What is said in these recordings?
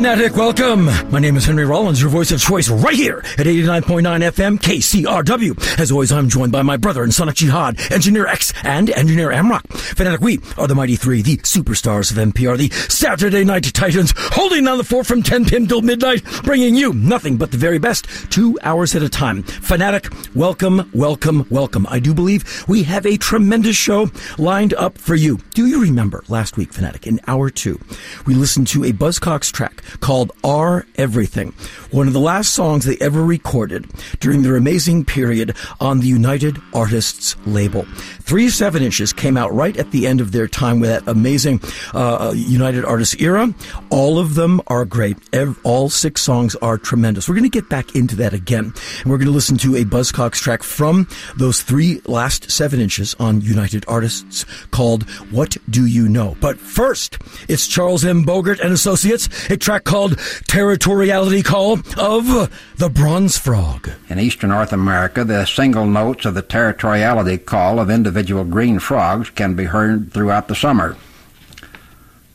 Fanatic, welcome. My name is Henry Rollins, your voice of choice right here at 89.9 FM KCRW. As always, I'm joined by my brother and Sonic Jihad, Engineer X, and Engineer Amrock. Fanatic, we are the Mighty Three, the superstars of NPR, the Saturday Night Titans, holding down the fort from 10 p.m. till midnight, bringing you nothing but the very best, two hours at a time. Fanatic, welcome, welcome, welcome. I do believe we have a tremendous show lined up for you. Do you remember last week, Fanatic, in hour two, we listened to a Buzzcocks track called Our Everything, one of the last songs they ever recorded during their amazing period on the United Artists label. Three seven inches came out right at the end of their time with that amazing uh, United Artists era. All of them are great. all six songs are tremendous. We're going to get back into that again. And we're going to listen to a Buzzcocks track from those three last seven inches on United Artists called What Do You Know? But first, it's Charles M. Bogert and Associates, a track called Territoriality Call of the Bronze Frog. In eastern North America, the single notes of the territoriality call of individual green frogs can be heard throughout the summer.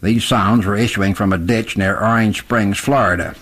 These sounds were issuing from a ditch near Orange Springs, Florida.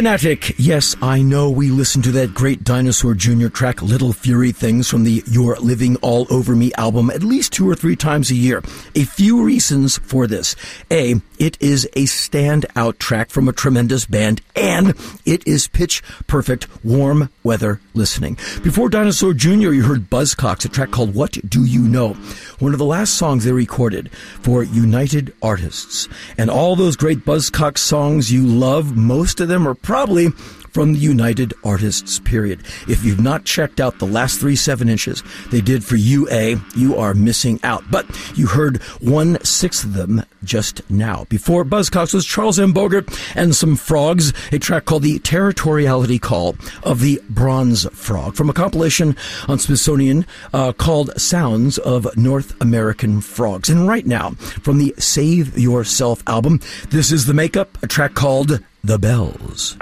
Fanatic, yes, I know we listened to that great Dinosaur Jr. track, Little Fury Things, from the You're Living All Over Me album at least two or three times a year. A few reasons for this. A, it is a standout track from a tremendous band, and it is pitch perfect, warm weather listening. Before Dinosaur Jr., you heard Buzzcocks, a track called What Do You Know? One of the last songs they recorded for United Artists. And all those great Buzzcocks songs you love, most of them are probably from the United Artists period. If you've not checked out the last three seven inches they did for UA, you are missing out. But you heard one sixth of them just now. Before Buzzcocks was Charles M. Bogert and some frogs, a track called The Territoriality Call of the Bronze Frog from a compilation on Smithsonian uh, called Sounds of North American Frogs. And right now, from the Save Yourself album, this is the makeup, a track called The Bells.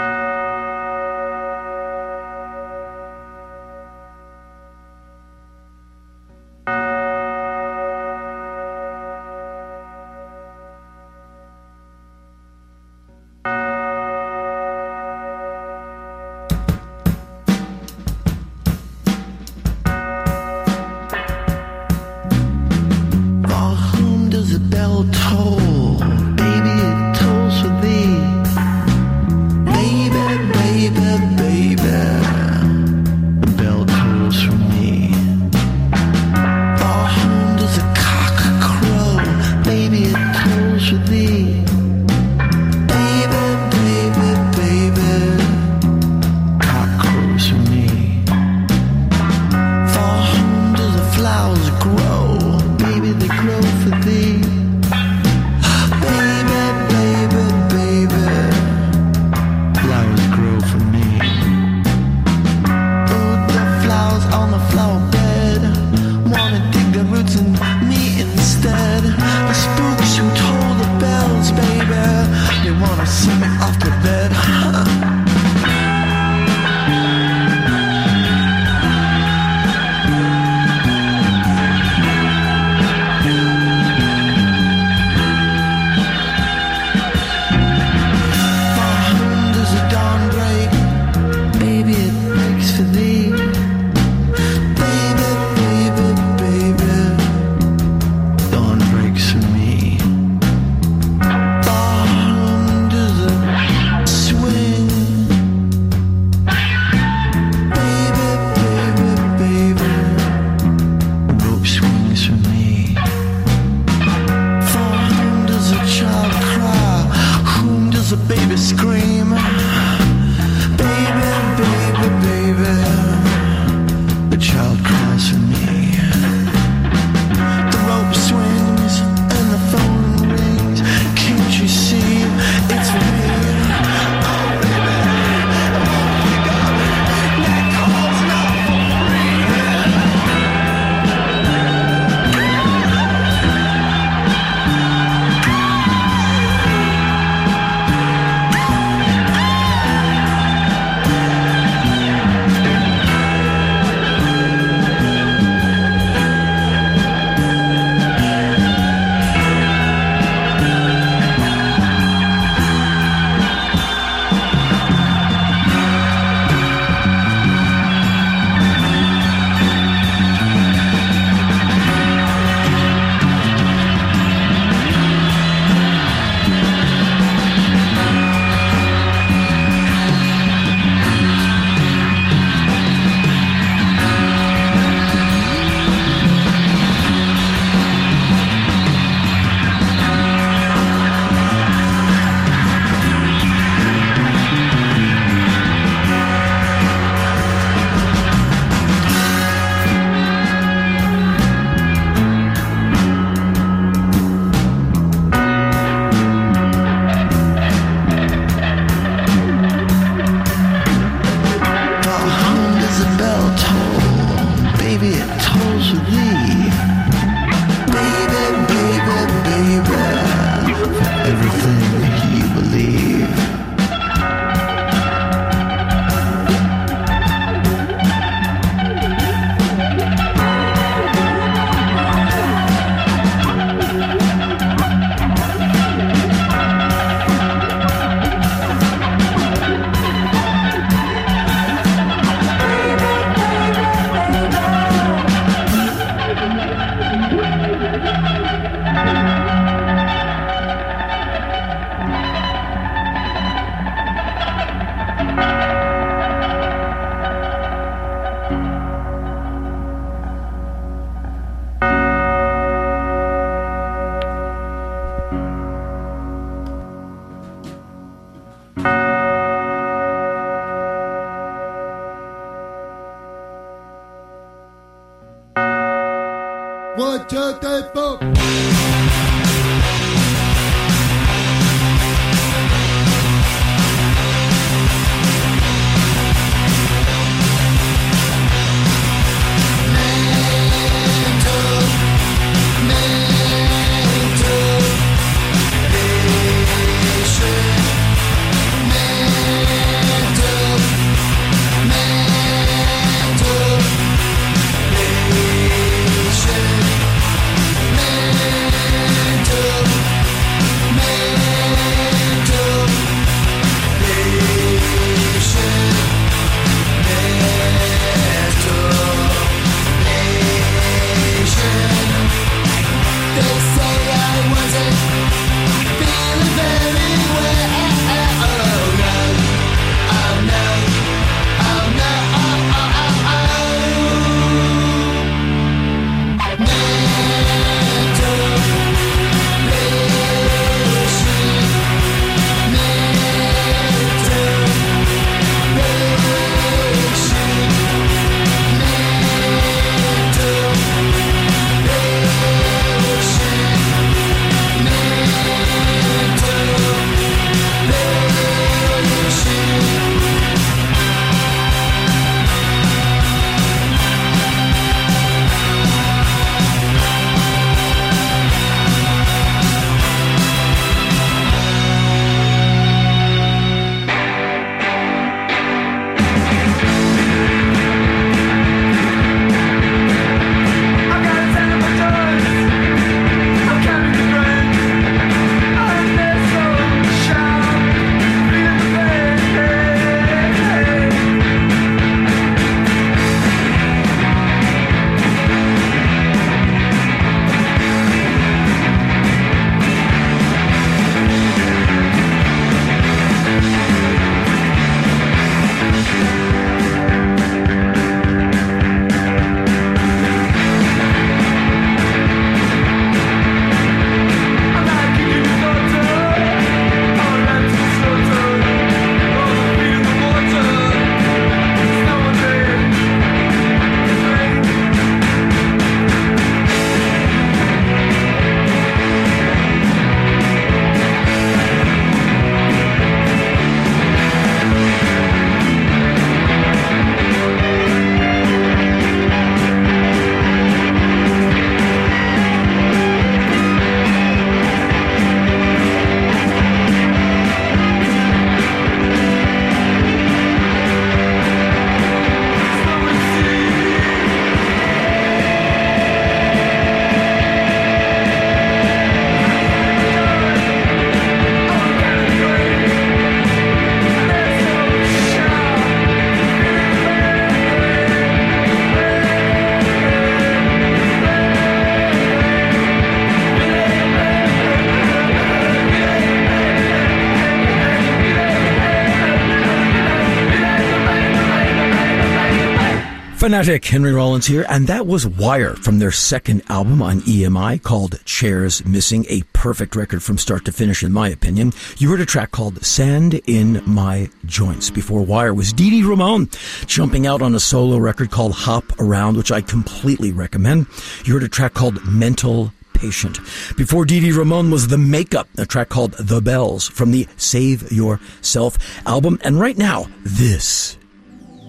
Henry Rollins here, and that was Wire from their second album on EMI called Chairs Missing, a perfect record from start to finish, in my opinion. You heard a track called Sand in My Joints. Before Wire was Dee Dee Ramone jumping out on a solo record called Hop Around, which I completely recommend. You heard a track called Mental Patient. Before Dee Dee was The Makeup, a track called The Bells from the Save Yourself album. And right now, this.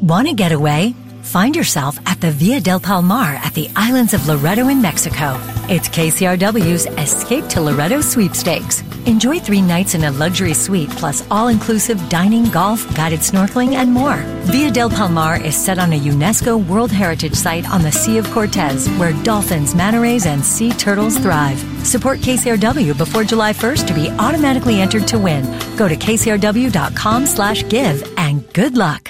Want to get away? Find yourself at the Via del Palmar at the islands of Loreto in Mexico. It's KCRW's Escape to Loreto sweepstakes. Enjoy three nights in a luxury suite plus all inclusive dining, golf, guided snorkeling, and more. Via del Palmar is set on a UNESCO World Heritage Site on the Sea of Cortez where dolphins, manta rays, and sea turtles thrive. Support KCRW before July 1st to be automatically entered to win. Go to kcrw.com slash give and good luck.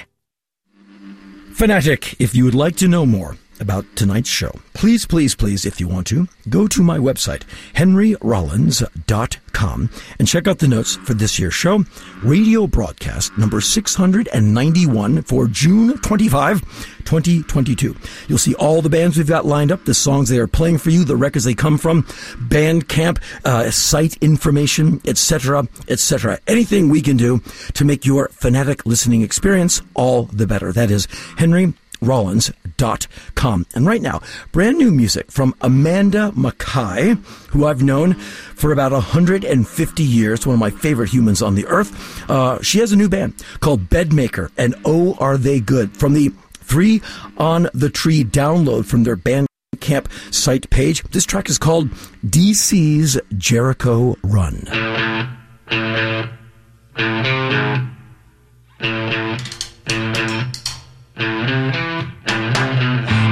Fanatic, if you would like to know more about tonight's show, please, please, please, if you want to, go to my website, henryrollins.com, and check out the notes for this year's show, radio broadcast number 691 for June 25, 2022. You'll see all the bands we've got lined up, the songs they are playing for you, the records they come from, Bandcamp, uh, site information, etc., etc. Anything we can do to make your fanatic listening experience all the better. That is Henry rollins.com. And right now, brand new music from Amanda MacKaye, who I've known for about 150 years, one of my favorite humans on the earth. Uh, she has a new band called Bedmaker, and oh, are they good. From the Three on the Tree download from their Bandcamp site page. This track is called DC's Jericho Run. What was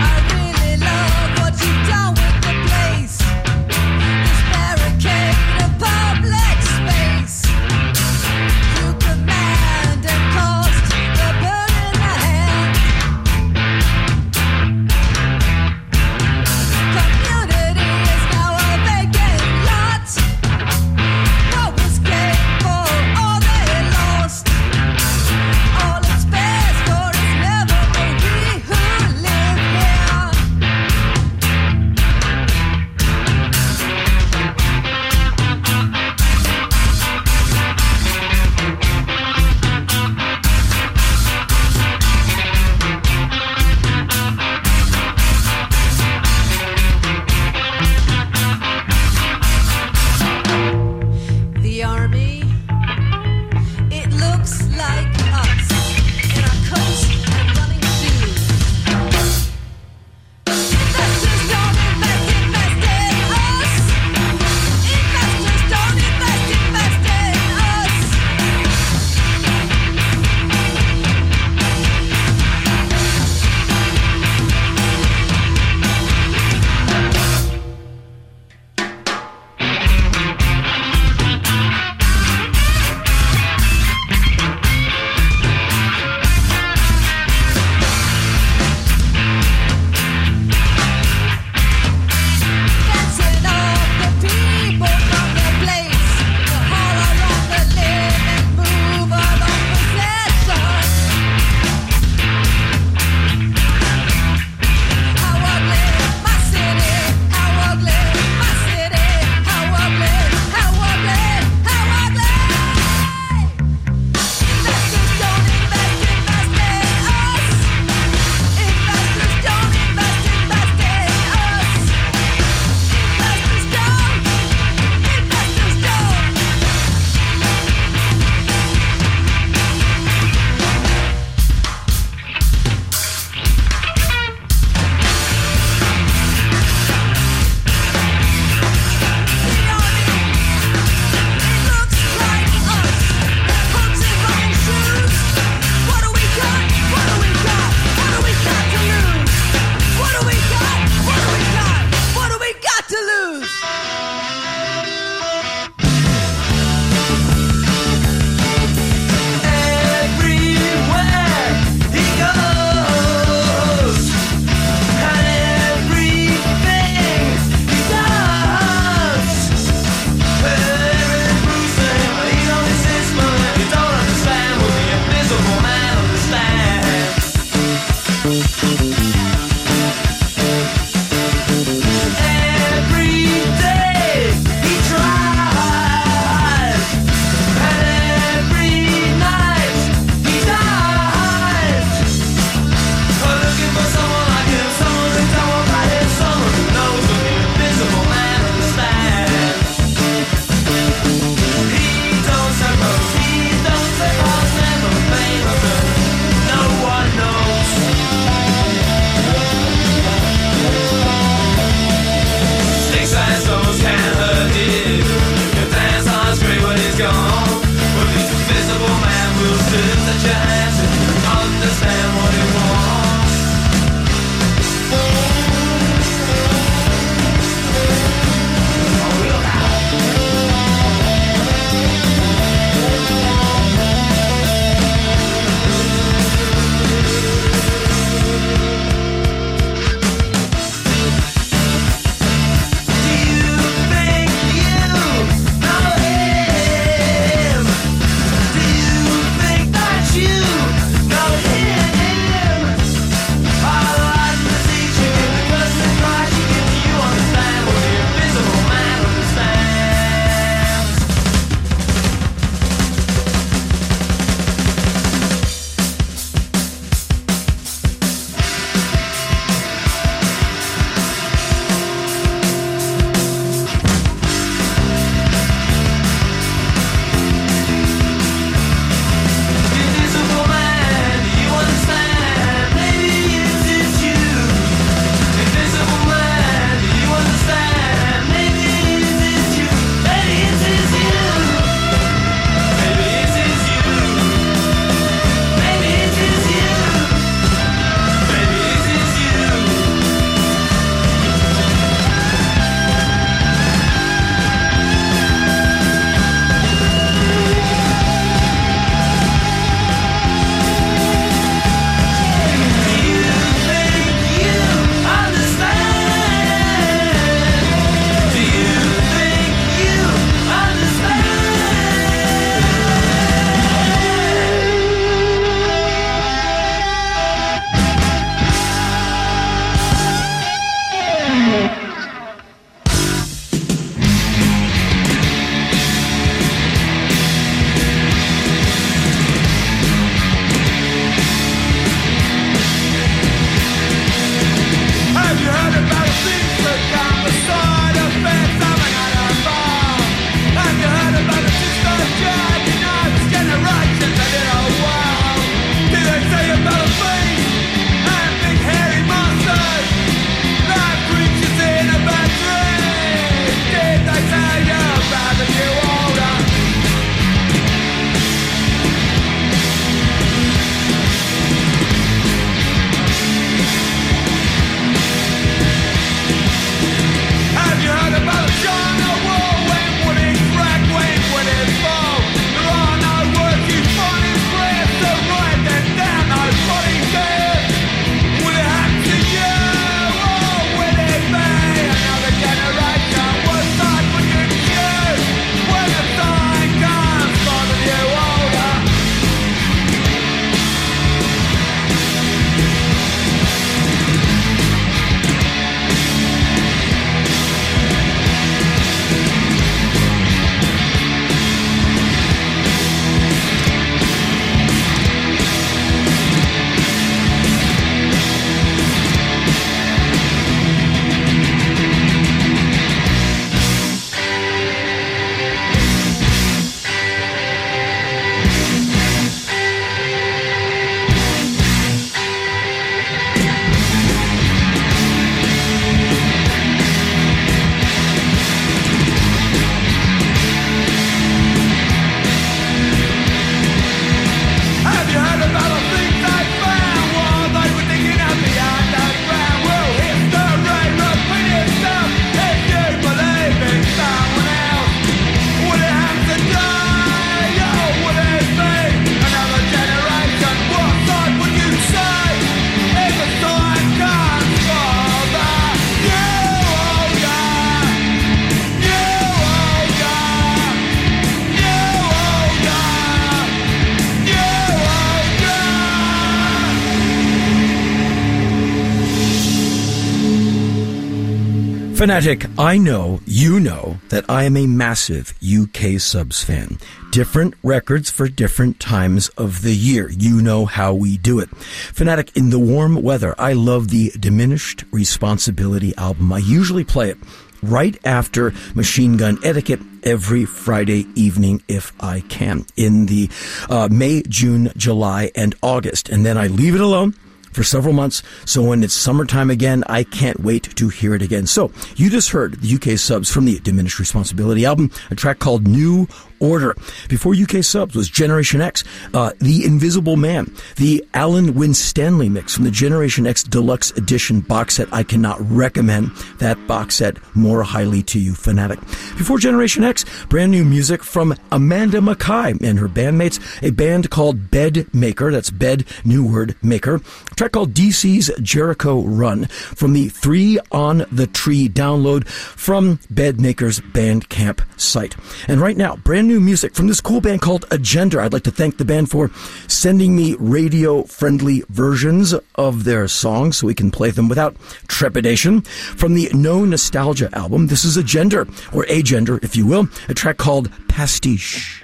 Fanatic, I know, you know, that I am a massive UK subs fan. Different records for different times of the year. You know how we do it. Fanatic, in the warm weather, I love the Diminished Responsibility album. I usually play it right after Machine Gun Etiquette every Friday evening if I can in the uh, May, June, July, and August. And then I leave it alone for several months. So when it's summertime again, I can't wait to hear it again. So you just heard the UK subs from the Diminished Responsibility album, a track called New order. Before UK subs was Generation X, uh, The Invisible Man, the Alan Winstanley mix from the Generation X Deluxe Edition box set. I cannot recommend that box set more highly to you, fanatic. Before Generation X, brand new music from Amanda MacKaye and her bandmates, a band called Bed Maker. That's Bed, new word, Maker. A track called DC's Jericho Run from the Three on the Tree download from Bed Maker's Bandcamp site. And right now, brand new music from this cool band called Agenda. I'd like to thank the band for sending me radio friendly versions of their songs so we can play them without trepidation. From the No Nostalgia album, this is Agenda, or Agender, if you will, a track called Pastiche.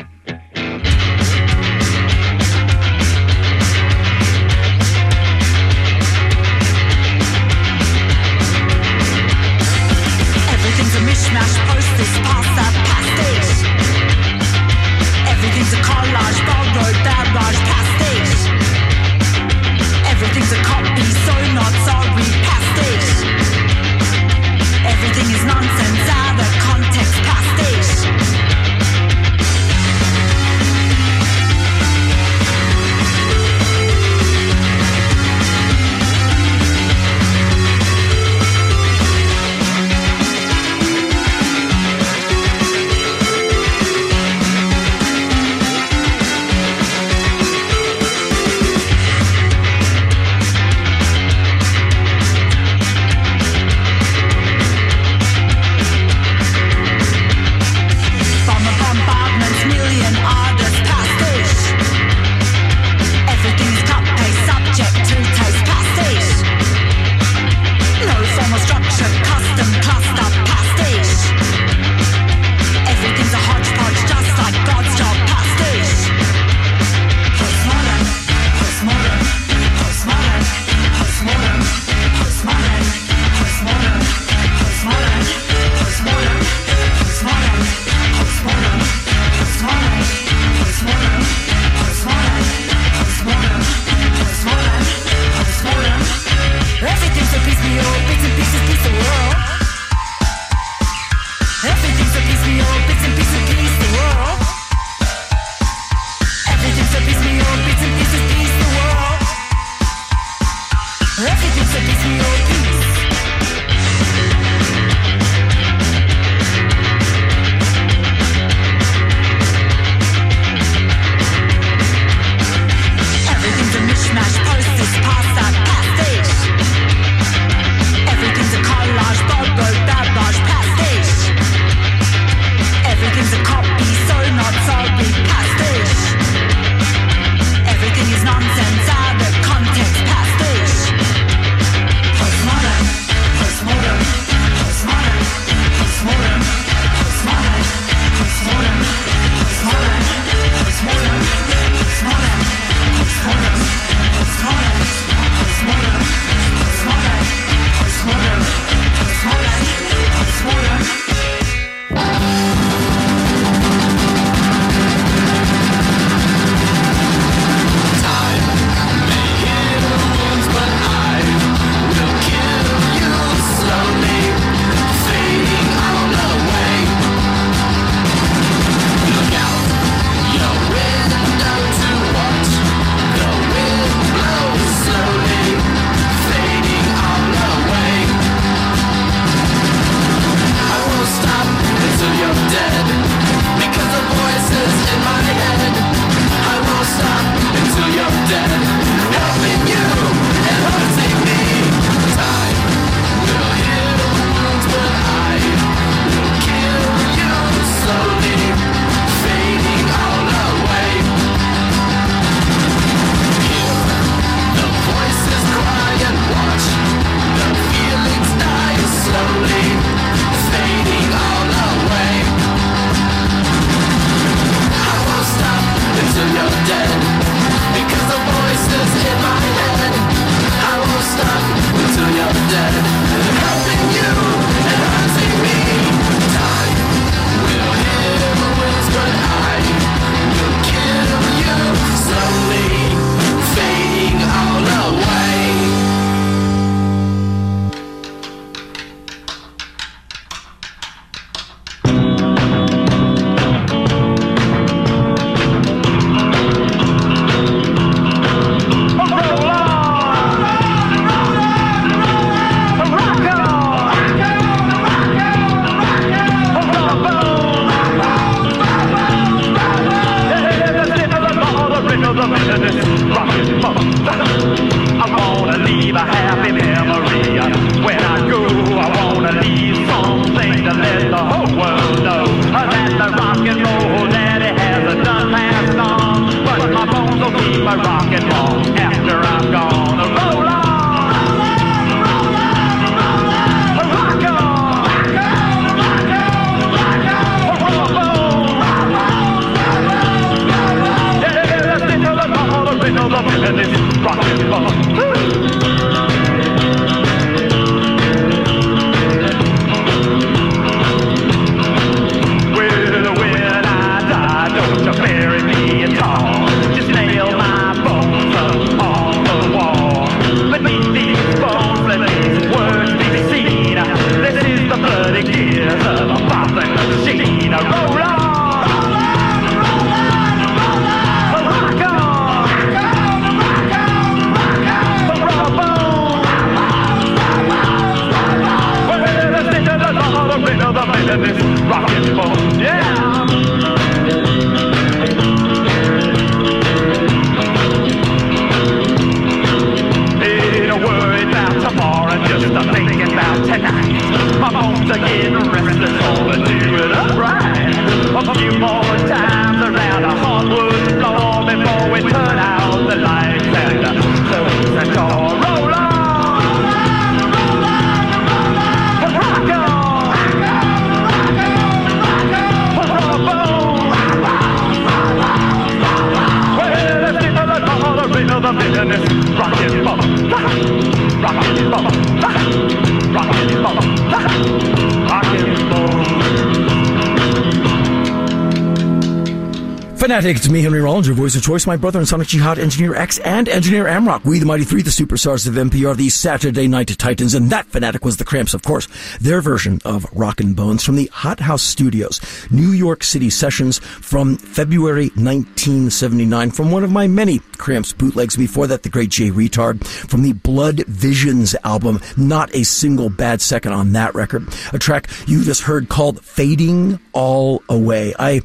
Fanatic, it's me, Henry Rollins, your voice of choice, my brother and Sonic Jihad, Engineer X, and Engineer Amrock. We, the Mighty Three, the superstars of NPR, the Saturday Night Titans, and that Fanatic was the Cramps, of course. Their version of Rockin' Bones from the Hot House Studios, New York City sessions from February 1979, from one of my many Cramps bootlegs. Before that, the great Jay Reatard from the Blood Visions album. Not a single bad second on that record. A track you just heard called Fading All Away. I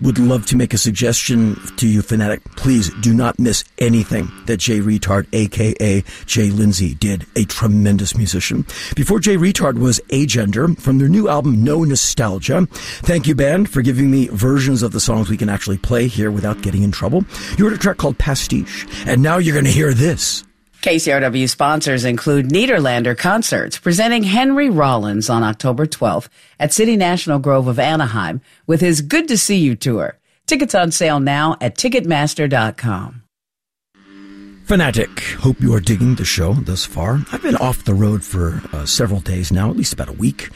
would love to make a suggestion to you, Fanatic. Please do not miss anything that Jay Reatard, aka Jay Lindsey, did. A tremendous musician. Before Jay Reatard was Agender from their new album No Nostalgia. Thank you, band, for giving me versions of the songs we can actually play here without getting in trouble. You heard a track called Pastiche, and now you're going to hear this. KCRW sponsors include Nederlander Concerts, presenting Henry Rollins on October 12th at City National Grove of Anaheim with his Good to See You tour. Tickets on sale now at Ticketmaster.com. Fanatic, hope you are digging the show thus far. I've been off the road for uh, several days now, at least about a week,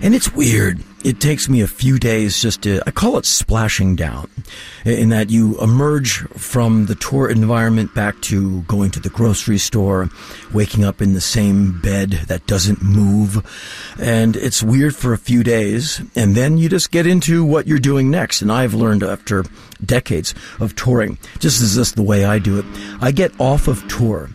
and it's weird. It takes me a few days just to, I call it splashing down, in that you emerge from the tour environment back to going to the grocery store, waking up in the same bed that doesn't move, and it's weird for a few days, and then you just get into what you're doing next. And I've learned after decades of touring, just as this the way I do it, I get off of tour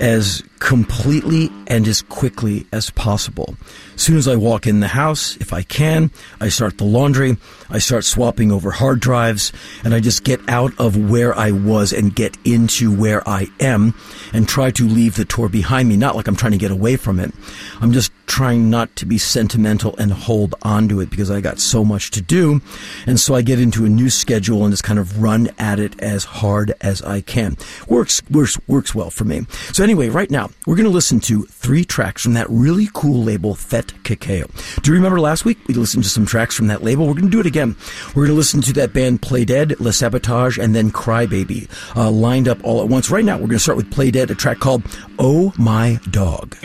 as completely and as quickly as possible. As soon as I walk in the house, if I can, I start the laundry, I start swapping over hard drives, and I just get out of where I was and get into where I am and try to leave the tour behind me. Not like I'm trying to get away from it. I'm just trying not to be sentimental and hold on to it because I got so much to do. And so I get into a new schedule and just kind of run at it as hard as I can. Works, works, works well for me. So anyway, right now, we're going to listen to three tracks from that really cool label, Fet Cacao. Do you remember last week we listened to some tracks from that label? We're going to do it again. We're going to listen to that band Plaided, Le Sabotage, and then Crybaby, uh, lined up all at once. Right now, we're going to start with Plaided, a track called Oh My Dog.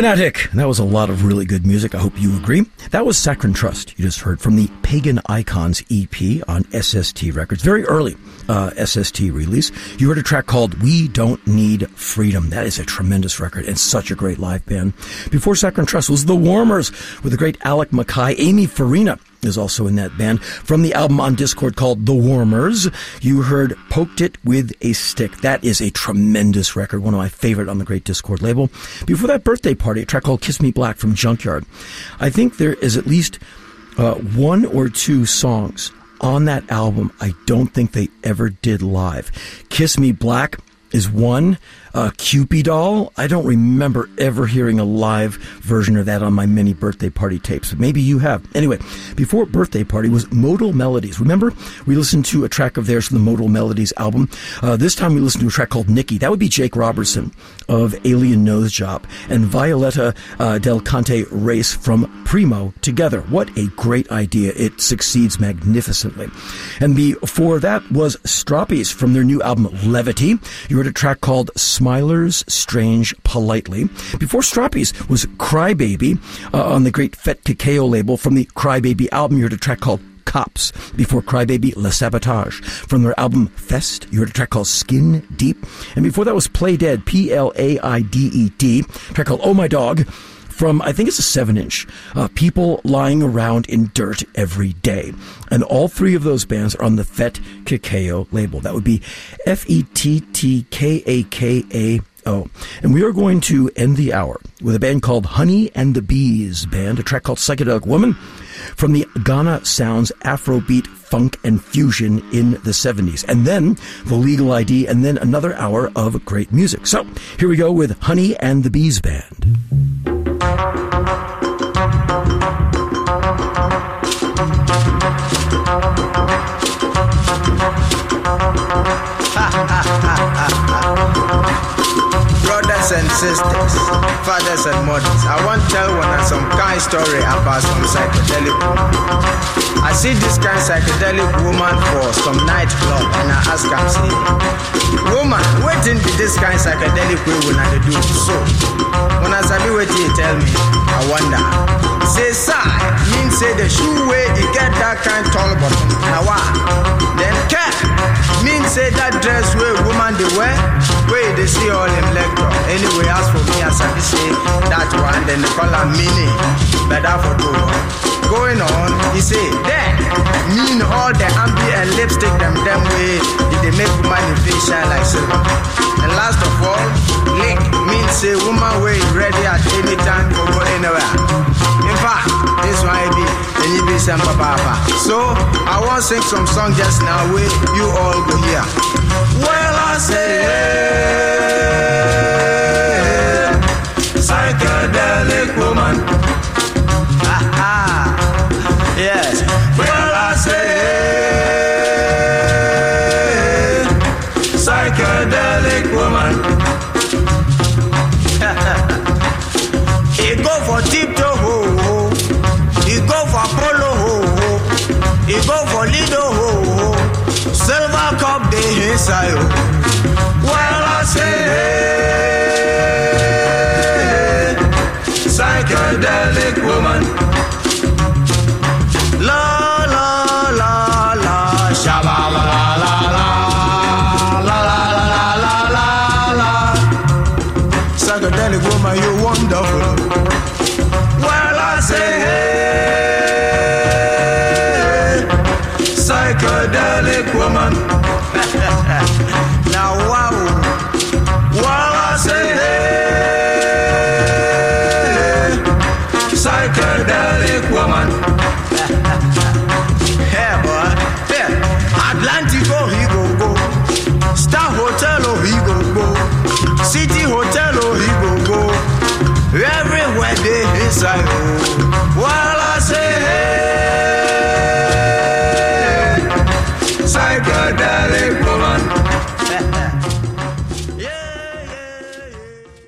Fanatic. That was a lot of really good music. I hope you agree. That was Saccharin Trust. You just heard from the Pagan Icons EP on SST Records. Very early uh, SST release. You heard a track called We Don't Need Freedom. That is a tremendous record and such a great live band. Before Saccharin Trust was The Warmers with the great Alec MacKaye, Amy Farina, is also in that band. From the album on Dischord called The Warmers, you heard Poked It With a Stick. That is a tremendous record, one of my favorite on the Great Dischord label. Before that birthday party, a track called Kiss Me Black from Junkyard. I think there is at least uh, one or two songs on that album I don't think they ever did live. Kiss Me Black is one. Uh, Kewpie doll. I don't remember ever hearing a live version of that on my many birthday party tapes. Maybe you have. Anyway, before birthday party was Modal Melodies. Remember, we listened to a track of theirs from the Modal Melodies album. Uh, this time we listened to a track called Nikki. That would be Jake Robertson of Alien Nose Job and Violetta uh, Del Conte Race from Primo together. What a great idea! It succeeds magnificently. And before that was Stroppies from their new album Levity. You heard a track called Smilers Strange Politely. Before Stroppies was Crybaby uh, on the great Fettkakao label from the Crybaby album. You heard a track called Cops. Before Crybaby, Le Sabotage. From their album Fest, you heard a track called Skin Deep. And before that was Plaided, P L A I D E D. track called Oh My Dog from I think it's a seven inch. Uh, people lying around in dirt every day, and all three of those bands are on the Fet Cacao label. That would be F E T T K A K A. O. And we are going to end the hour with a band called Honny and the Bees Band, a track called Psychedelic Woman from the Ghana Soundz Afrobeat funk and fusion in the 70s. And then the legal ID, and then another hour of great music. So here we go with Honny and the Bees Band. Ha ha ha! And sisters, fathers and mothers, I want to tell one some kind story about some psychedelic woman. I see this kind psychedelic woman for some nightclub and I ask am say, woman, wetin be this kind psychedelic way una dey do so? When I sabi wetin you tell me, I wonder. Say sigh mean say the shoe way e get that kind tall bottom na why? Then cap mean say that dress wey woman they wear wey they see all leg drop. Anyway, as for me, as I say that one, then they call am meaning. Better for two. Going on, he say, then mean all the ambi and lipstick them them way it dey make in face shine like silver. And last of all, link means say woman wey ready at any time to go anywhere. In fact, this one be and you be some papa. So I want sing some song just now where you all go here. Well, I say, hey, psychedelic woman.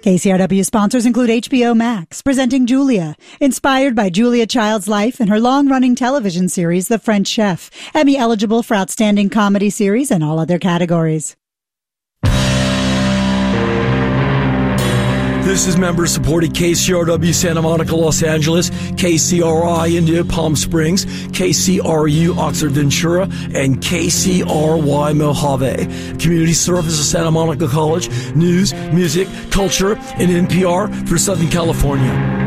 KCRW sponsors include HBO Max, presenting Julia, inspired by Julia Child's life and her long running television series, The French Chef, Emmy eligible for Outstanding Comedy Series and all other categories. This is member supported KCRW Santa Monica, Los Angeles, KCRI Indio Palm Springs, KCRU Oxnard Ventura, and KCRY Mojave. Community Service of Santa Monica College, news, music, culture, and NPR for Southern California.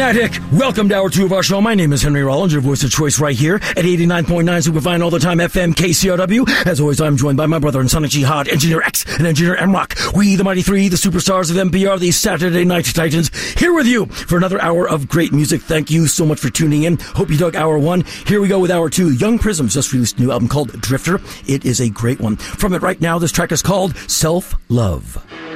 Fanatic, welcome to hour two of our show. My name is Henry Rollins, your voice of choice right here at 89.9 Superfine all the time FM KCRW. As always, I'm joined by my brother and Sonic Jihad, Engineer X and Engineer Rock. We, the Mighty Three, the superstars of NPR, the Saturday Night Titans, here with you for another hour of great music. Thank you so much for tuning in. Hope you dug hour one. Here we go with hour two. Young Prisms just released a new album called Drifter. It is a great one. From it right now, this track is called Self Love.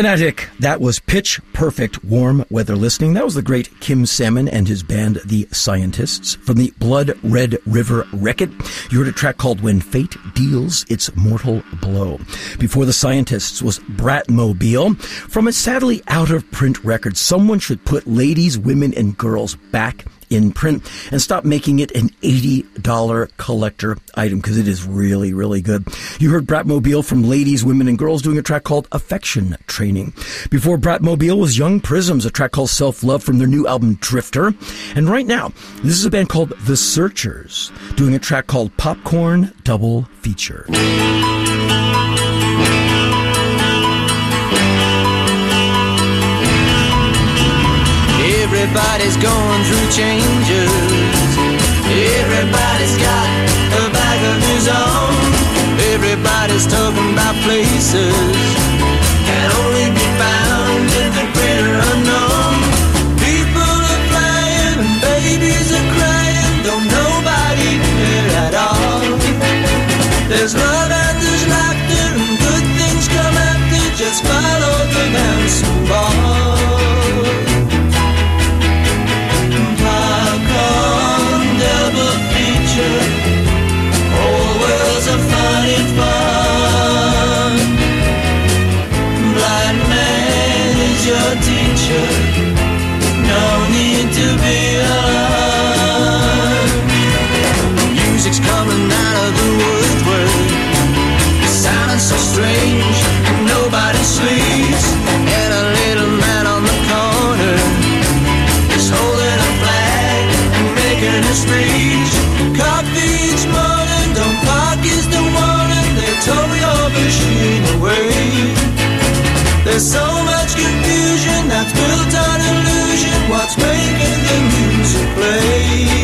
Fanatic, that was pitch perfect warm weather listening. That was the great Kim Salmon and his band, The Scientists. From the Blood Red River Wreck-It, you heard a track called When Fate Deals Its Mortal Blow. Before The Scientists was Bratmobile. From a sadly out of print record, someone should put ladies, women, and girls back in print and stop making it an $80 collector item because it is really, really good. You heard Bratmobile from Ladies, Women, and Girls doing a track called Affection Training. Before Bratmobile was Young Prisms, a track called Self Love from their new album Drifter. And right now, this is a band called The Searchers doing a track called Popcorn Double Feature. Everybody's going through changes. Everybody's got a bag of his own. Everybody's talking about places can only There's so much confusion that's built on illusion. What's making the music play?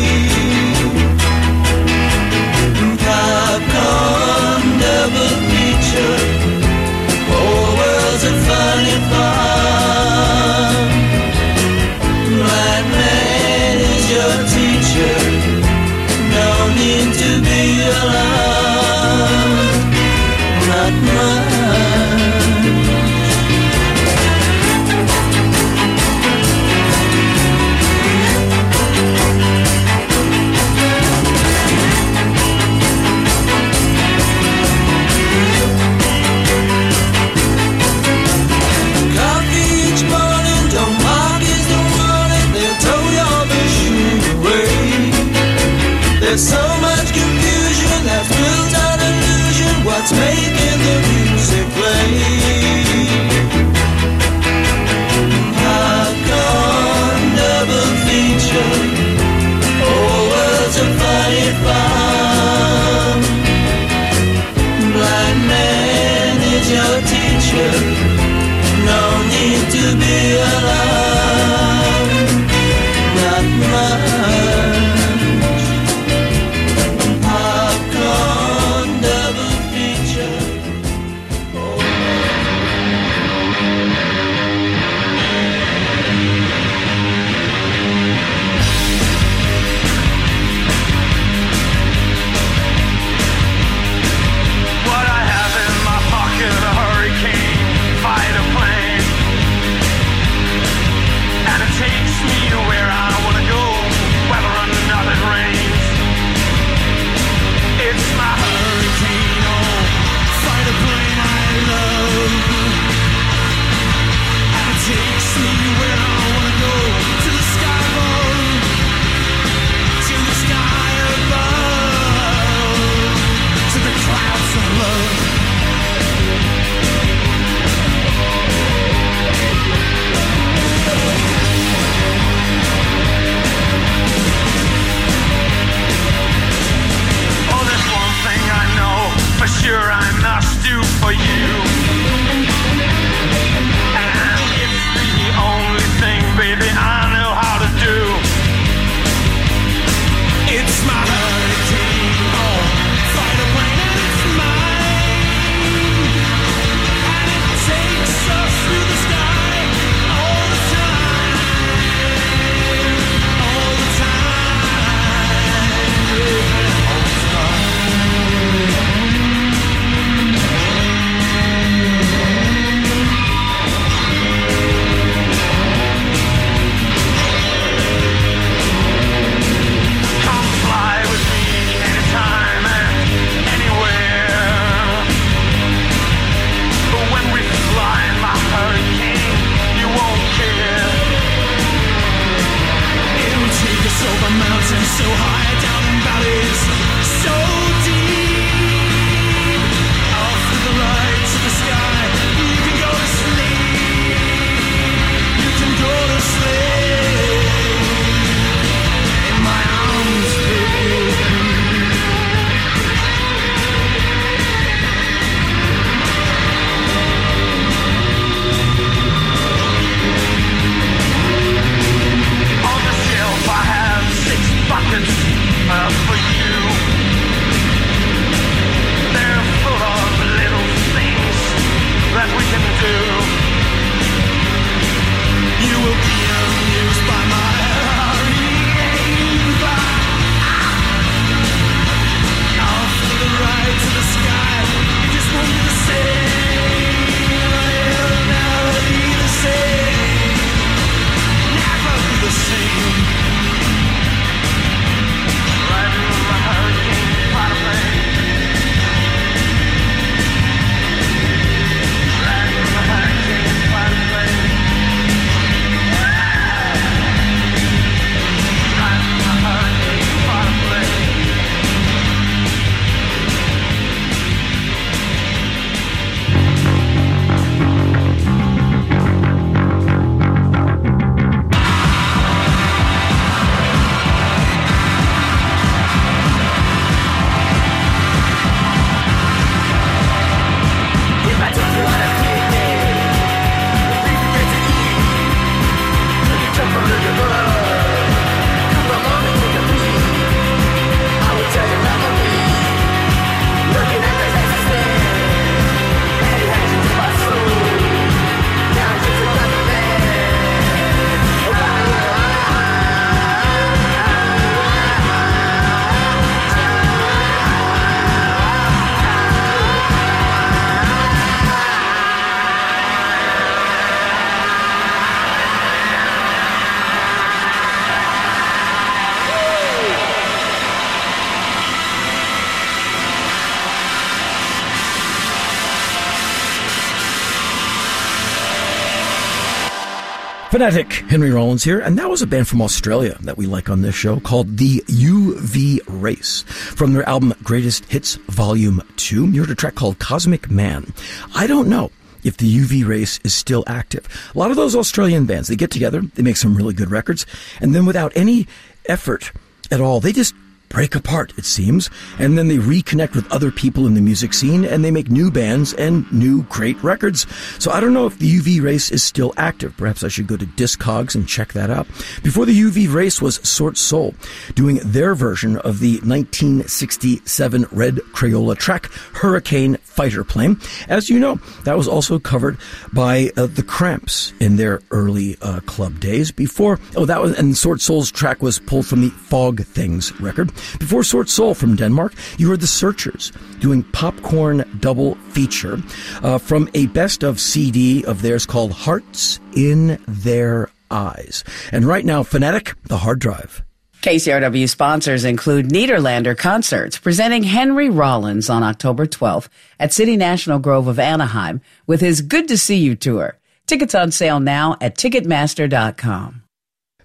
Fanatic, Henry Rollins here, and that was a band from Australia that we like on this show called The UV Race from their album Greatest Hits Volume 2. You heard a track called Cosmic Man. I don't know if the UV race is still active. A lot of those Australian bands, they get together, they make some really good records, and then without any effort at all, they just break apart, it seems, and then they reconnect with other people in the music scene and they make new bands and new great records. So I don't know if the UV race is still active. Perhaps I should go to Discogs and check that out. Before the UV race was Sort Sol doing their version of the 1967 Red Crayola track Hurricane Fighter Plane. As you know, that was also covered by uh, the Cramps in their early uh, club days. Before, oh, that was, and Sort Sol's track was pulled from the Fog Things record. Before Sort Sol from Denmark, you heard the Searchers doing Popcorn Double Feature uh, from a best of CD of theirs called Hearts in Their Eyes. And right now, Fanatic, the hard drive. KCRW sponsors include Nederlander Concerts, presenting Henry Rollins on October 12th at City National Grove of Anaheim with his Good to See You tour. Tickets on sale now at Ticketmaster.com.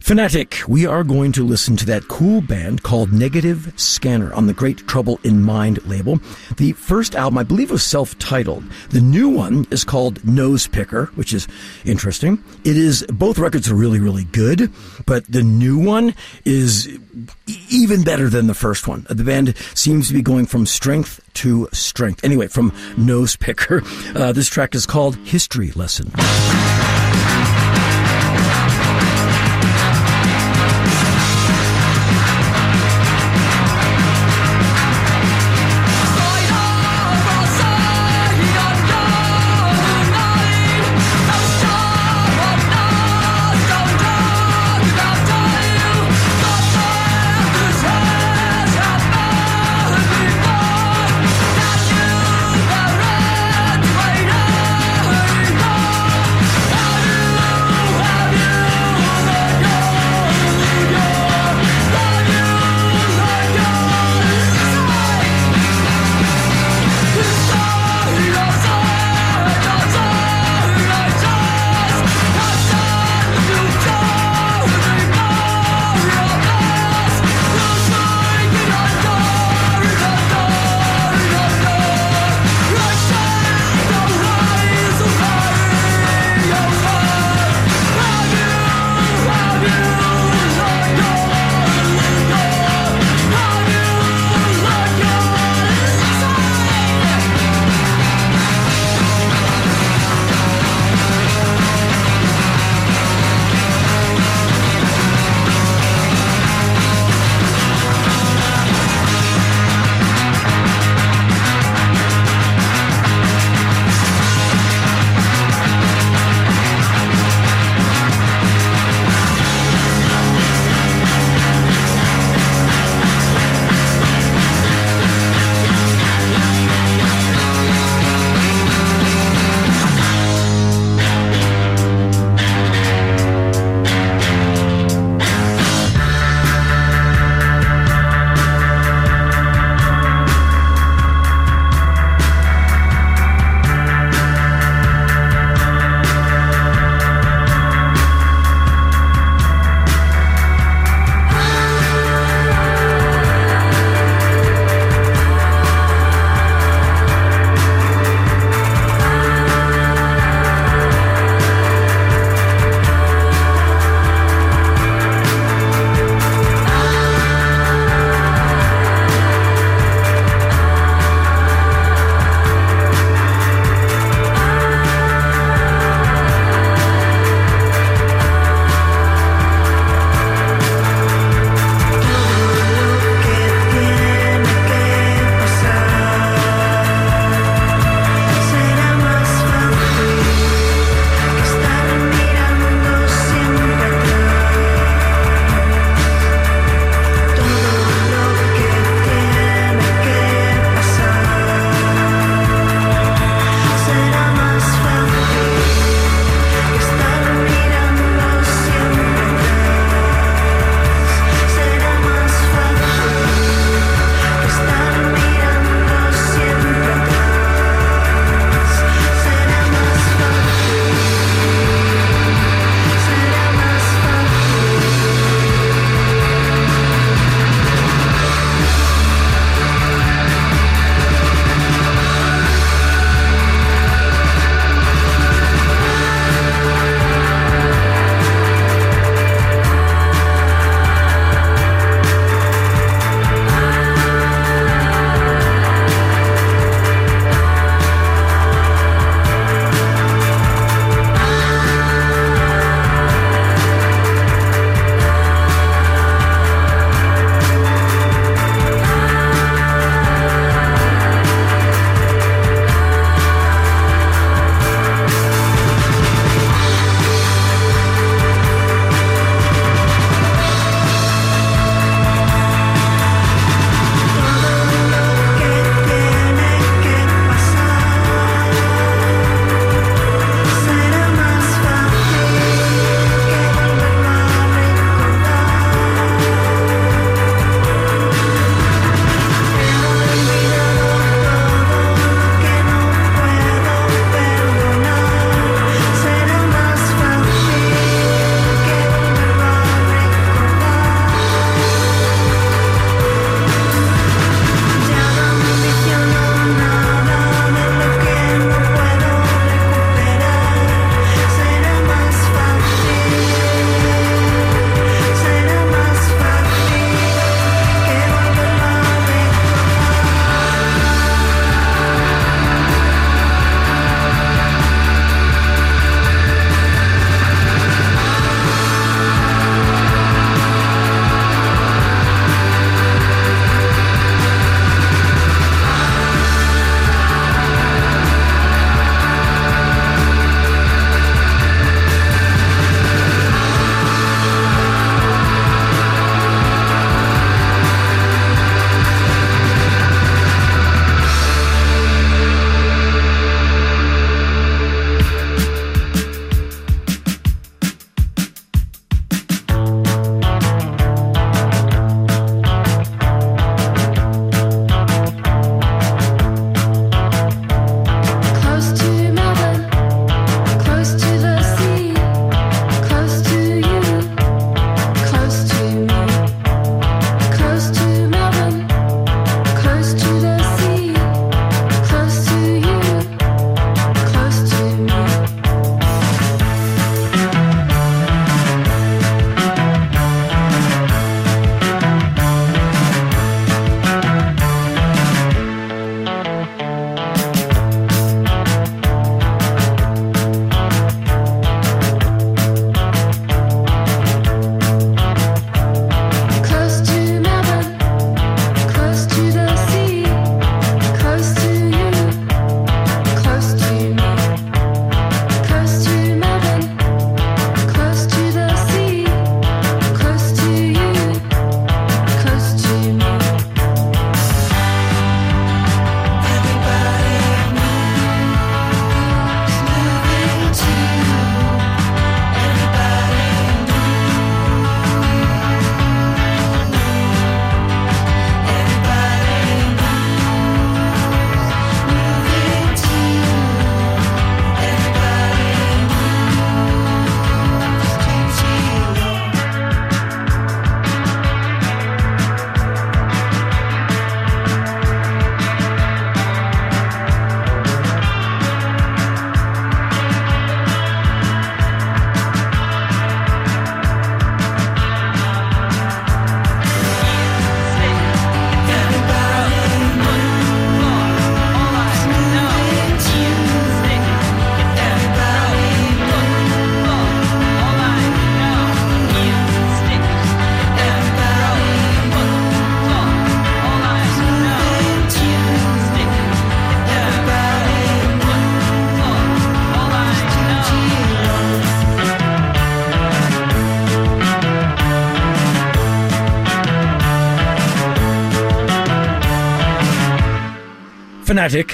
Fanatic, we are going to listen to that cool band called Negative Scanner on the Great Trouble in Mind label. The first album, I believe, was self-titled. The new one is called Nose Picker, which is interesting. It is, both records are really, really good, but the new one is even better than the first one. The band seems to be going from strength to strength. Anyway, from Nose Picker, uh, this track is called History Lesson.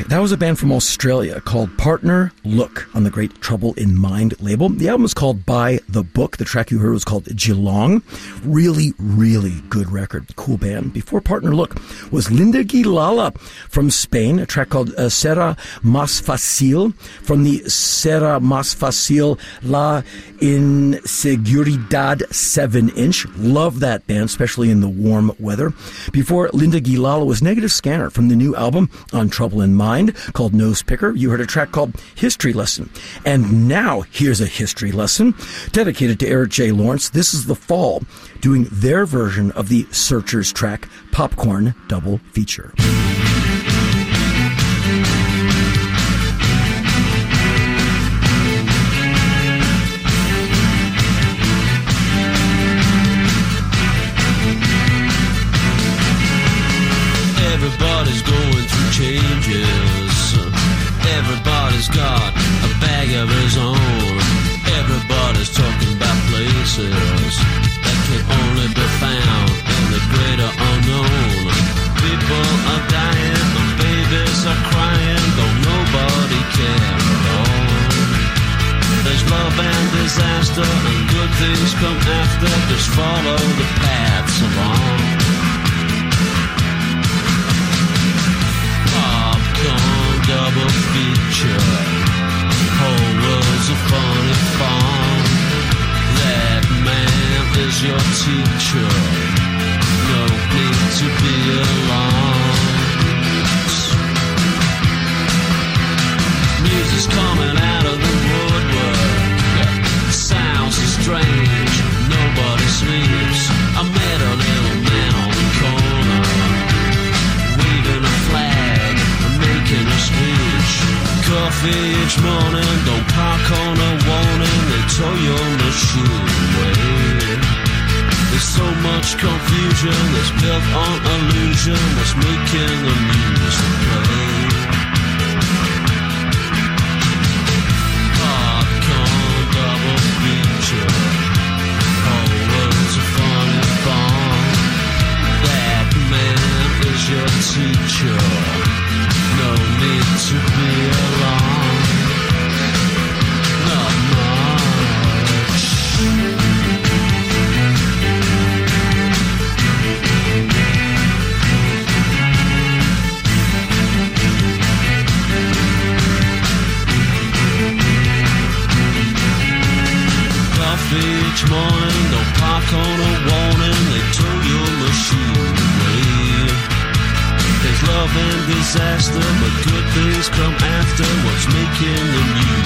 That was a band from Australia called Partner Look on the Great Trouble in Mind label. The album is called By the Book. The track you heard was called Geelong. Really, really good record. Cool band. Before Partner Look was Linda Guilala from Spain, a track called uh, Será Más Fácil from the Será Más Fácil La Inseguridad 7 inch. Love that band, especially in the warm weather. Before Linda Guilala was Negative Scanner from the new album on Trouble in Mind called Nose Picker. You heard a track called History Lesson. And now here's a history lesson dedicated to Eric J. Lawrence. This is The Fall doing their version of the Searchers track Popcorn Double Feature. Everybody's going through changes. Everybody's got a bag of his own. Everybody's talking about places that can only be found in the greater unknown. People are dying, and babies are crying, though nobody cares at all. There's love and disaster, and good things come after. Just follow the paths along. Popcorn double feature. Whole world's a funny farm. Is your teacher. No need to be alarmed. Music's coming out of the woodwork. Sounds so strange. Nobody sleeps. I met a little man on the corner waving a flag, making a speech. Coffee each morning, don't park on a warning, they tow your machine away. So much confusion that's built on illusion that's making the music play. Double feature. A funny. That man is your teacher. Disaster, but good things come after what's making the music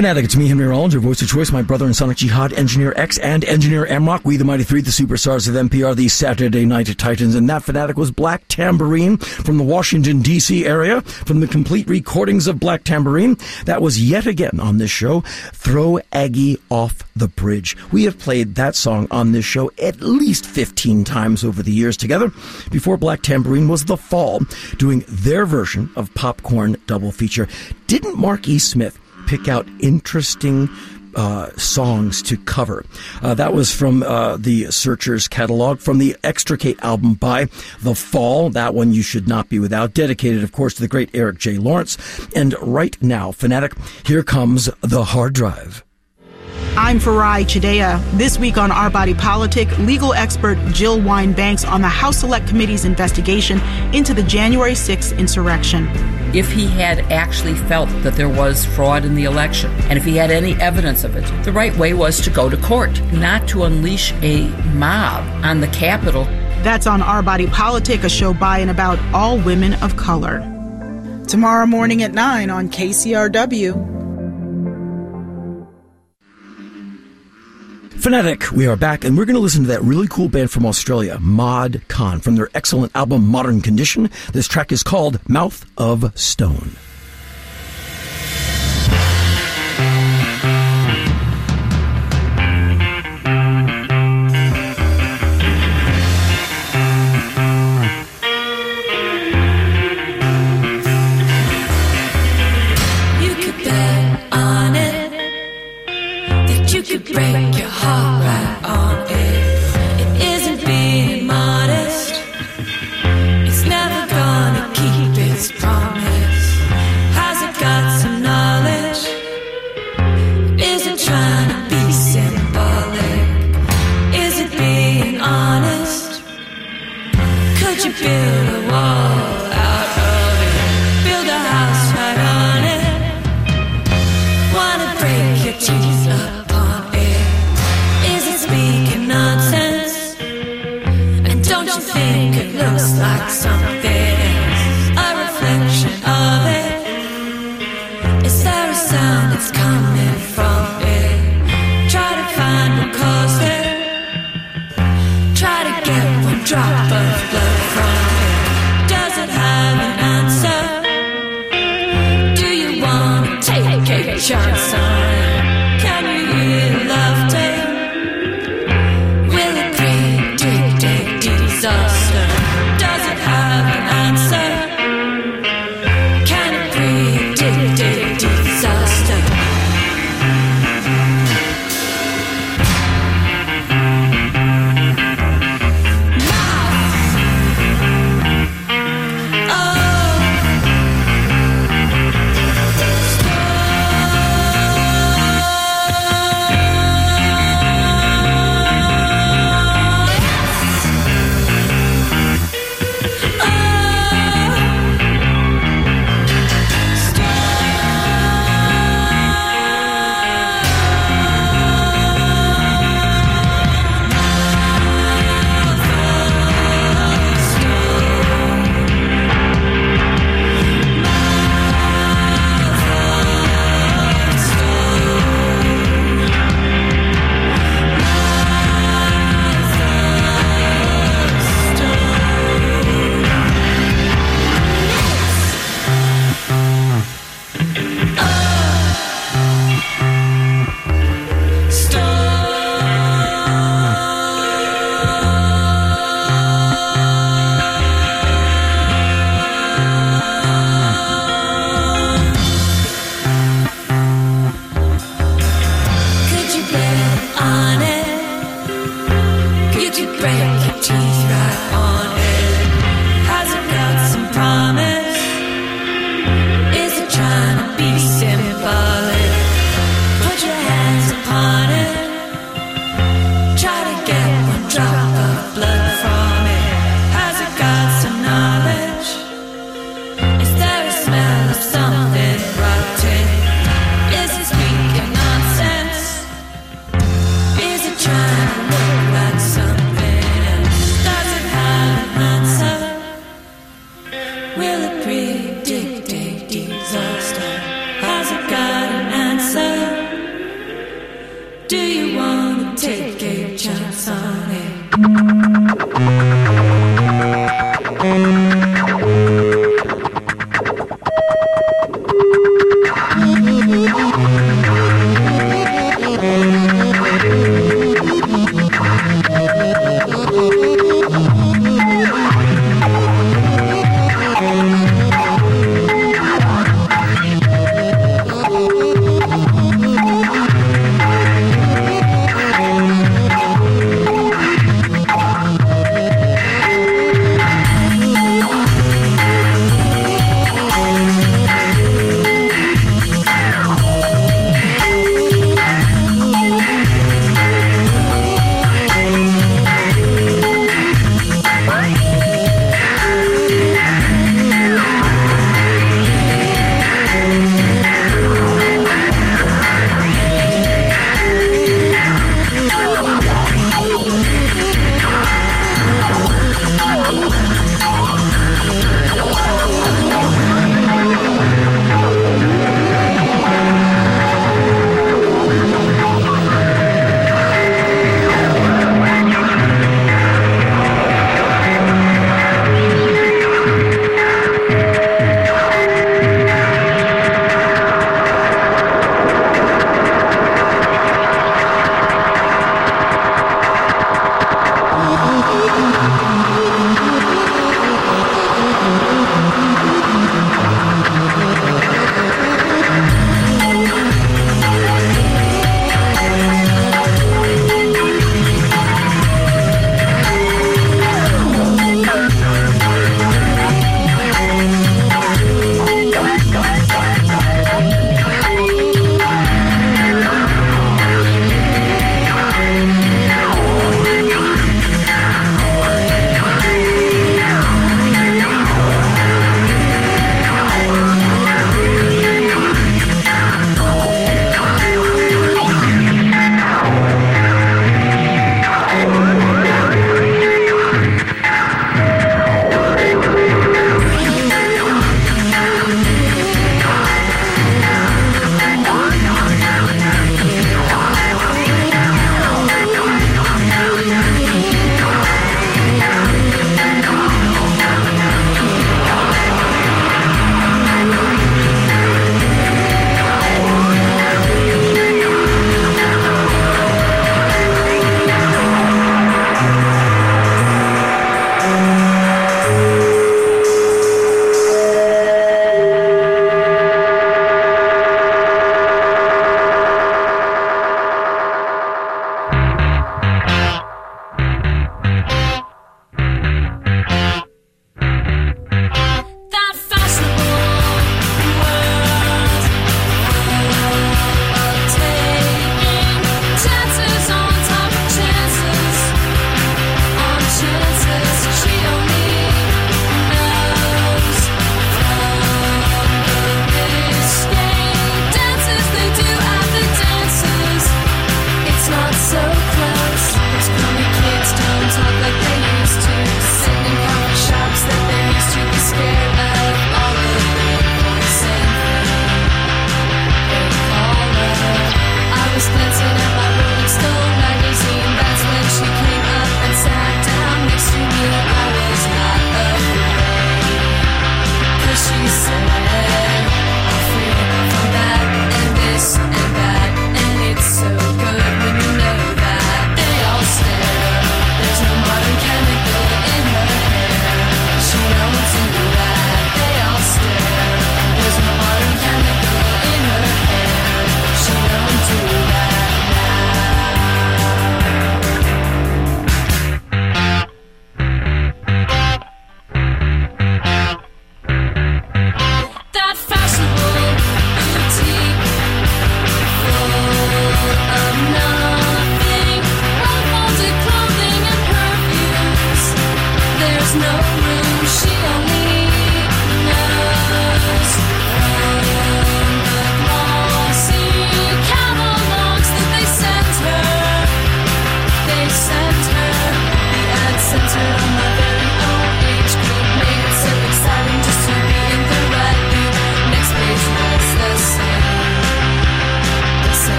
Fanatic, it's me, Henry Rollins, your voice of choice, my brother and Sonic Jihad, Engineer X, and Engineer Amrock. We, the Mighty Three, the superstars of NPR, the Saturday Night Titans. And that Fanatic was Black Tambourine from the Washington, D.C. area. From the complete recordings of Black Tambourine, that was yet again on this show, Throw Aggi Off the Bridge. We have played that song on this show at least 15 times over the years together. Before Black Tambourine was The Fall, doing their version of Popcorn Double Feature. Didn't Mark E. Smith pick out interesting uh, songs to cover. Uh, that was from uh, the Searchers catalog, from the Extricate album by The Fall. That one you should not be without. Dedicated, of course, to the great Eric J. Lawrence. And right now, Fanatic, here comes The Hard Drive. I'm Farai Chideya. This week on Our Body Politic, legal expert Jill Wine Banks on the House Select Committee's investigation into the January 6th insurrection. If he had actually felt that there was fraud in the election, and if he had any evidence of it, the right way was to go to court, not to unleash a mob on the Capitol. That's on Our Body Politic, a show by and about all women of color. Tomorrow morning at 9 on KCRW. Fanatic, we are back, and we're going to listen to that really cool band from Australia, Mod Con, from their excellent album Modern Condition. This track is called Mouth of Stone. Your teeth upon it? Is it speaking nonsense? And don't you think it looks like something? A reflection of it? Is there a sound that's coming from it? Try to find what caused it. Try to get one drop of blood from it. Does it have an answer? Do you wanna take a chance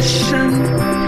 discussion.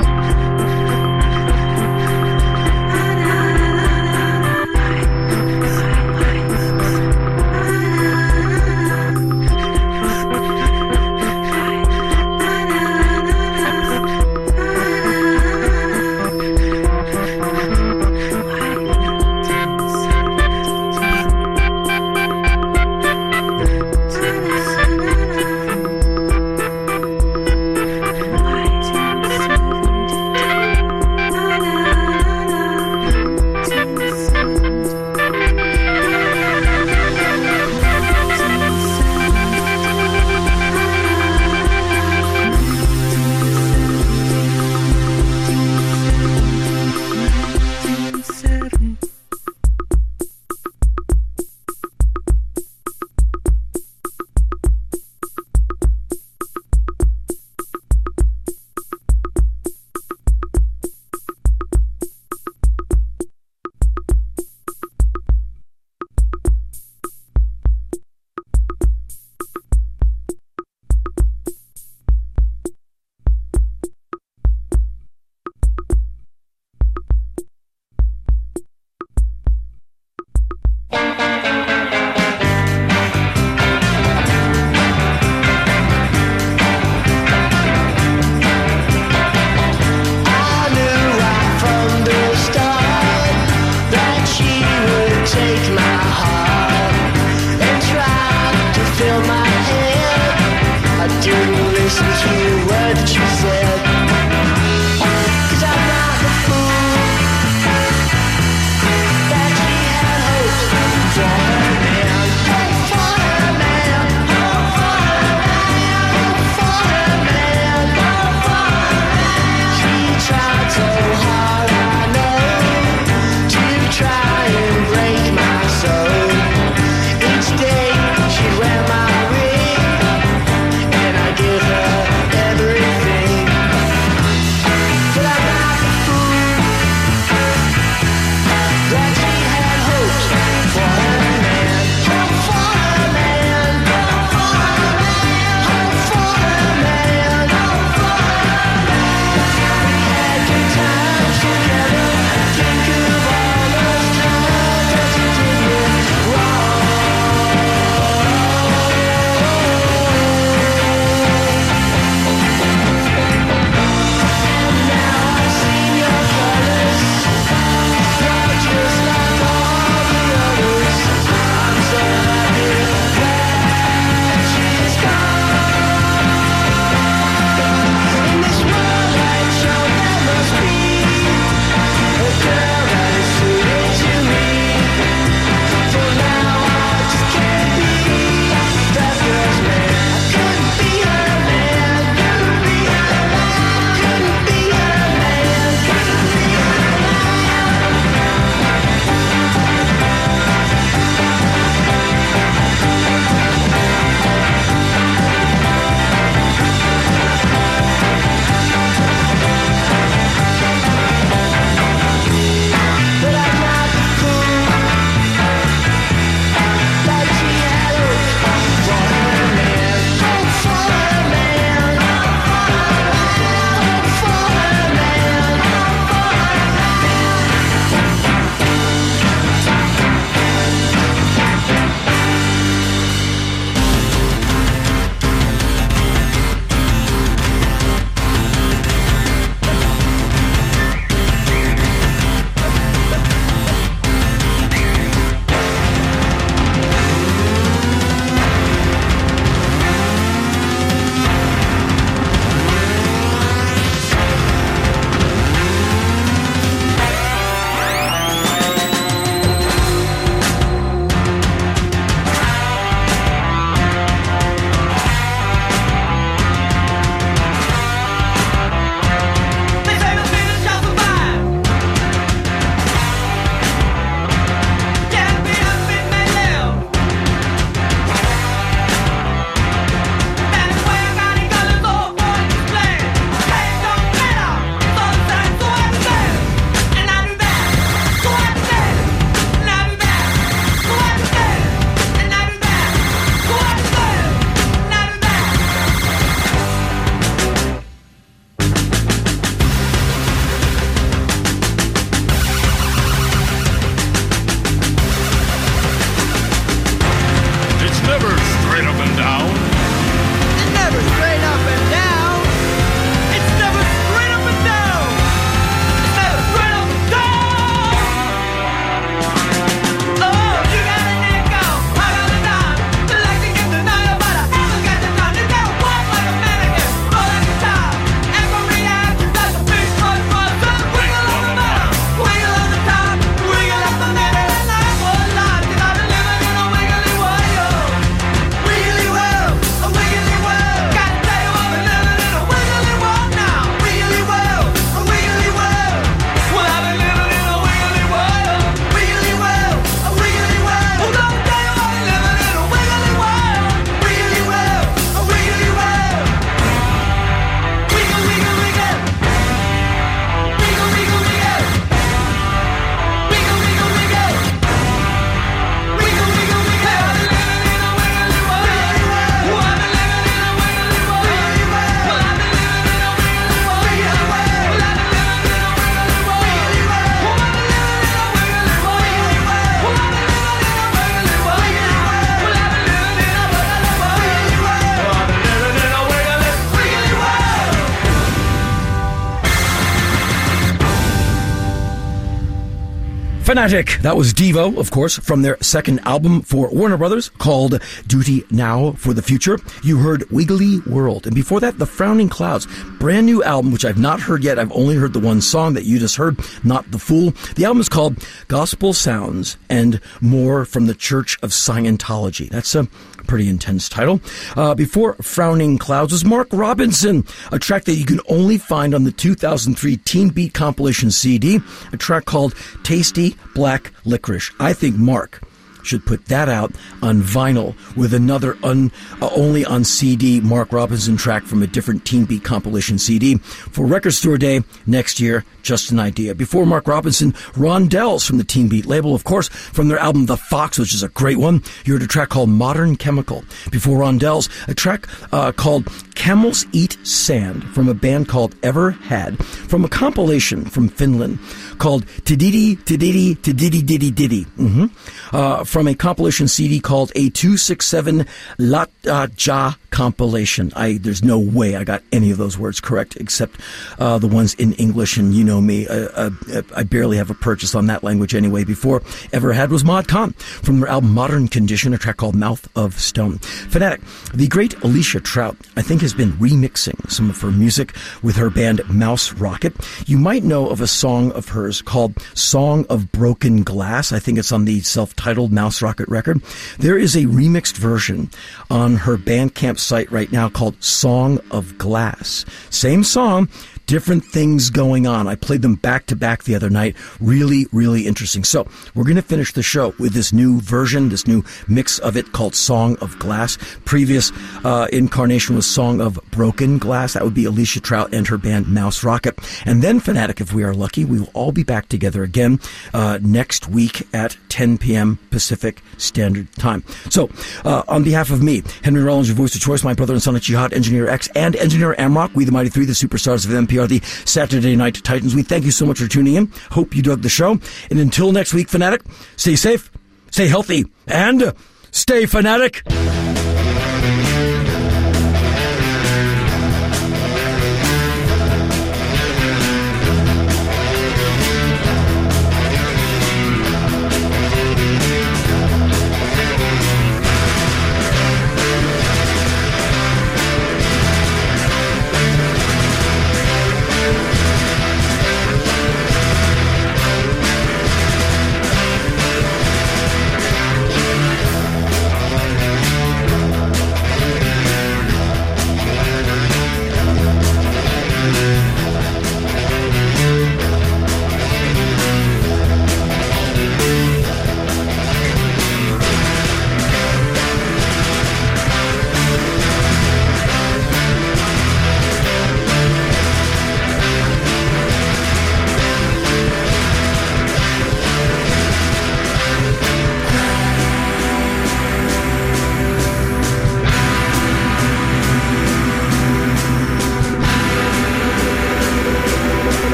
Fanatic. That was Devo, of course, from their second album for Warner Brothers called Duty Now for the Future. You heard Wiggly World. And before that, The Frowning Clouds. Brand new album, which I've not heard yet. I've only heard the one song that you just heard, Not the Fool. The album is called Gospel Sounds and More from the Church of Scientology. That's a pretty intense title. Uh, before Frowning Clouds was Mark Robinson, a track that you can only find on the 2003 Teen Beat compilation CD, a track called Tasty Black Licorice. I think Mark should put that out on vinyl with another un, uh, only on CD Mark Robinson track from a different Teen Beat compilation CD for Record Store Day next year. Just an idea. Before Mark Robinson, Rondelles from the Teen Beat label, of course, from their album The Fox, which is a great one. You heard a track called Modern Chemical. Before Rondelles, a track uh, called Camels Eat Sand from a band called Ever Had, from a compilation from Finland called Tididi Tididi Tididi Diddy Diddy. Mm-hmm. Uh, from a compilation CD called A 267 Lat Ja compilation. I there's no way I got any of those words correct except uh, the ones in English, and you know me, uh, uh, I barely have a purchase on that language anyway. Before ever had was Mod Con from their album Modern Condition, a track called Mouth of Stone. Fanatic, the great Alicia Trout, I think has been remixing some of her music with her band Mouse Rocket. You might know of a song of hers called Song of Broken Glass. I think it's on the self-titled Mouse Rocket record. There is a remixed version on her Bandcamp site right now called Song of Glass. Same song, different things going on. I played them back to back the other night. Really, really interesting. So we're going to finish the show with this new version, this new mix of it called Song of Glass. Previous uh, incarnation was Song of Broken Glass. That would be Alicia Trout and her band Mouse Rocket. And then Fanatic, if we are lucky, we will all be back together again uh, next week at 10 p.m. Pacific Standard Time. So uh, on behalf of me, Henry Rollins, your voice of choice, my brother and Sonic Jihad, Engineer X, and Engineer Amrock, we the Mighty Three, the superstars of MP are the Saturday Night Titans. We thank you so much for tuning in. Hope you dug the show. And until next week, Fanatic, stay safe, stay healthy, and stay fanatic.